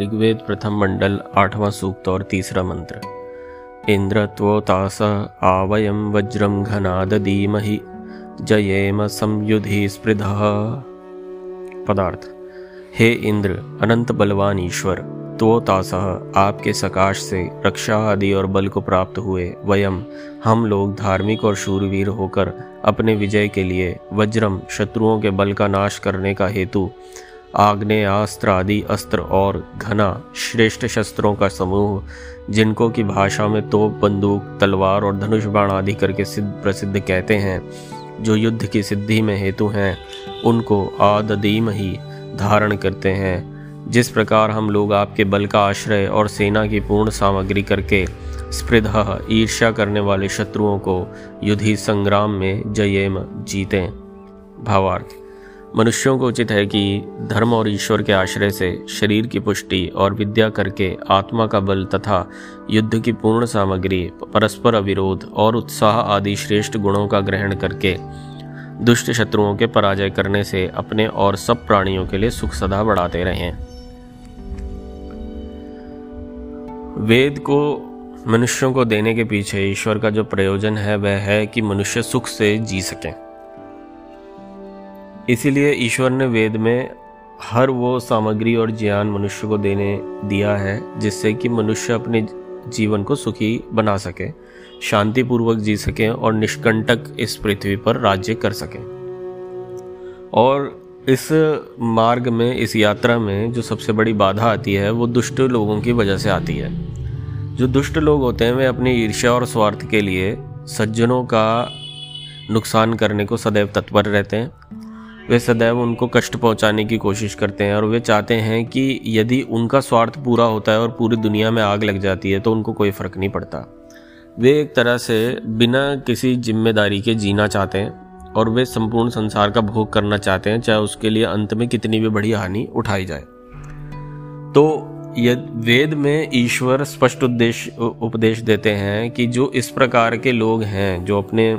ऋग्वेद प्रथम मंडल, आठवां सूक्त और तीसरा मंत्र। इंद्र त्वोतास आवयम वज्रम घनादीमहि जयेम संयुधि स्पृध। पदार्थ। हे इंद्र, अनंत बलवान ईश्वर तो तासह आपके सकाश से रक्षा आदि और बल को प्राप्त हुए वयम हम लोग धार्मिक और शूरवीर होकर अपने विजय के लिए वज्रम शत्रुओं के बल का नाश करने का हेतु आग्नेय अस्त्र आदि, अस्त्र और घना श्रेष्ठ शस्त्रों का समूह, जिनको की भाषा में तोप, बंदूक, तलवार और धनुष बाण आदि करके सिद्ध प्रसिद्ध कहते हैं, जो युद्ध की सिद्धि में हेतु हैं, उनको आददीम ही धारण करते हैं। जिस प्रकार हम लोग आपके बल का आश्रय और सेना की पूर्ण सामग्री करके स्पृध ईर्ष्या करने वाले शत्रुओं को युद्धि संग्राम में जयेम जीतें। भावार्थ। मनुष्यों को उचित है कि धर्म और ईश्वर के आश्रय से शरीर की पुष्टि और विद्या करके आत्मा का बल तथा युद्ध की पूर्ण सामग्री, परस्पर अविरोध और उत्साह आदि श्रेष्ठ गुणों का ग्रहण करके दुष्ट शत्रुओं के पराजय करने से अपने और सब प्राणियों के लिए सुख सदा बढ़ाते रहें। वेद को मनुष्यों को देने के पीछे ईश्वर का जो प्रयोजन है, वह है कि मनुष्य सुख से जी सके। इसीलिए ईश्वर ने वेद में हर वो सामग्री और ज्ञान मनुष्य को देने दिया है, जिससे कि मनुष्य अपने जीवन को सुखी बना सके, शांतिपूर्वक जी सके और निष्कंटक इस पृथ्वी पर राज्य कर सके। और इस मार्ग में, इस यात्रा में जो सबसे बड़ी बाधा आती है, वो दुष्ट लोगों की वजह से आती है। जो दुष्ट लोग होते हैं, वे अपनी ईर्ष्या और स्वार्थ के लिए सज्जनों का नुकसान करने को सदैव तत्पर रहते हैं। वे सदैव उनको कष्ट पहुँचाने की कोशिश करते हैं और वे चाहते हैं कि यदि उनका स्वार्थ पूरा होता है और पूरी दुनिया में आग लग जाती है तो उनको कोई फ़र्क नहीं पड़ता। वे एक तरह से बिना किसी ज़िम्मेदारी के जीना चाहते हैं और वे संपूर्ण संसार का भोग करना चाहते हैं, चाहे उसके लिए अंत में कितनी भी बड़ी हानि उठाई जाए। तो वेद में ईश्वर स्पष्ट उद्देश्य उपदेश देते हैं कि जो इस प्रकार के लोग हैं, जो अपने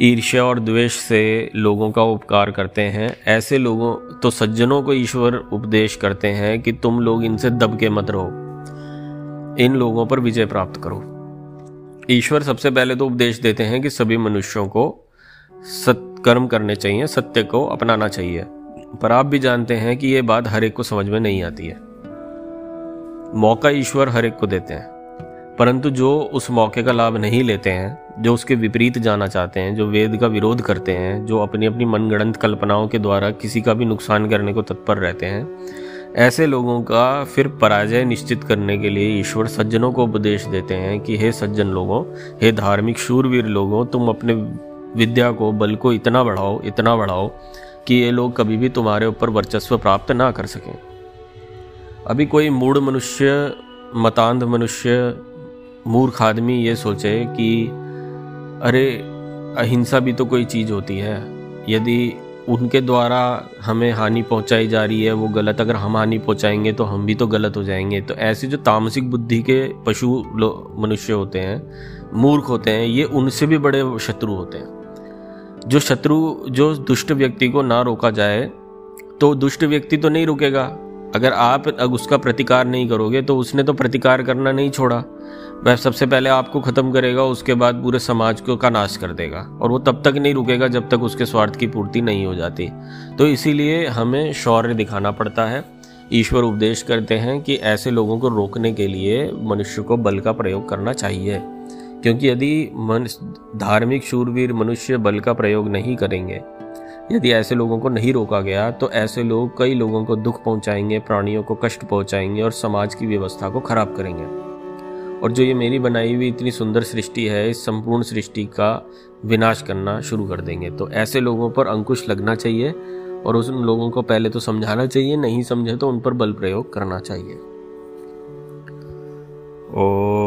ईर्ष्या और द्वेष से लोगों का उपकार करते हैं। ऐसे लोगों तो सज्जनों को ईश्वर उपदेश करते हैं कि तुम लोग इनसे दब के मत रहो। इन लोगों पर विजय प्राप्त करो। ईश्वर सबसे पहले तो उपदेश देते हैं कि सभी मनुष्यों को सत्कर्म करने चाहिए, सत्य को अपनाना चाहिए। पर आप भी जानते हैं कि ये बात हर एक को समझ में नहीं आती है। मौका ईश्वर हर एक को देते हैं। परंतु जो उस मौके का लाभ नहीं लेते हैं जो उसके विपरीत जाना चाहते हैं, जो वेद का विरोध करते हैं, जो अपनी अपनी मनगणंत कल्पनाओं के द्वारा किसी का भी नुकसान करने को तत्पर रहते हैं, ऐसे लोगों का फिर पराजय निश्चित करने के लिए ईश्वर सज्जनों को उपदेश देते हैं कि, हे सज्जन लोगों, हे धार्मिक शूरवीर लोगों, तुम अपने विद्या को, बल को इतना बढ़ाओ इतना बढ़ाओ कि ये लोग कभी भी तुम्हारे ऊपर वर्चस्व प्राप्त ना कर सकें। अभी कोई मूड मनुष्य, मतांध मनुष्य, मूर्ख आदमी ये सोचे कि अरे, अहिंसा भी तो कोई चीज़ होती है। यदि उनके द्वारा हमें हानि पहुंचाई जा रही है, वो गलत, अगर हम हानि पहुंचाएँगे तो हम भी तो गलत हो जाएँगे। तो ऐसे जो तामसिक बुद्धि के पशु मनुष्य होते हैं, मूर्ख होते हैं, ये उनसे भी बड़े शत्रु होते हैं। जो शत्रु, जो दुष्ट व्यक्ति को ना रोका जाए तो दुष्ट व्यक्ति तो नहीं रुकेगा। अगर आप उसका प्रतिकार नहीं करोगे तो उसने तो प्रतिकार करना नहीं छोड़ा। वह सबसे पहले आपको ख़त्म करेगा, उसके बाद पूरे समाज को का नाश कर देगा, और वो तब तक नहीं रुकेगा जब तक उसके स्वार्थ की पूर्ति नहीं हो जाती। तो इसीलिए हमें शौर्य दिखाना पड़ता है। ईश्वर उपदेश करते हैं कि ऐसे लोगों को रोकने के लिए मनुष्य को बल का प्रयोग करना चाहिए, क्योंकि यदि धार्मिक शूरवीर मनुष्य बल का प्रयोग नहीं करेंगे यदि ऐसे लोगों को नहीं रोका गया तो ऐसे लोग कई लोगों को दुख पहुंचाएँगे, प्राणियों को कष्ट पहुंचाएँगे और समाज की व्यवस्था को खराब करेंगे। और जो ये मेरी बनाई हुई इतनी सुंदर सृष्टि है, इस संपूर्ण सृष्टि का विनाश करना शुरू कर देंगे। तो ऐसे लोगों पर अंकुश लगना चाहिए और उन लोगों को पहले तो समझाना चाहिए, नहीं समझे तो उन पर बल प्रयोग करना चाहिए। ओ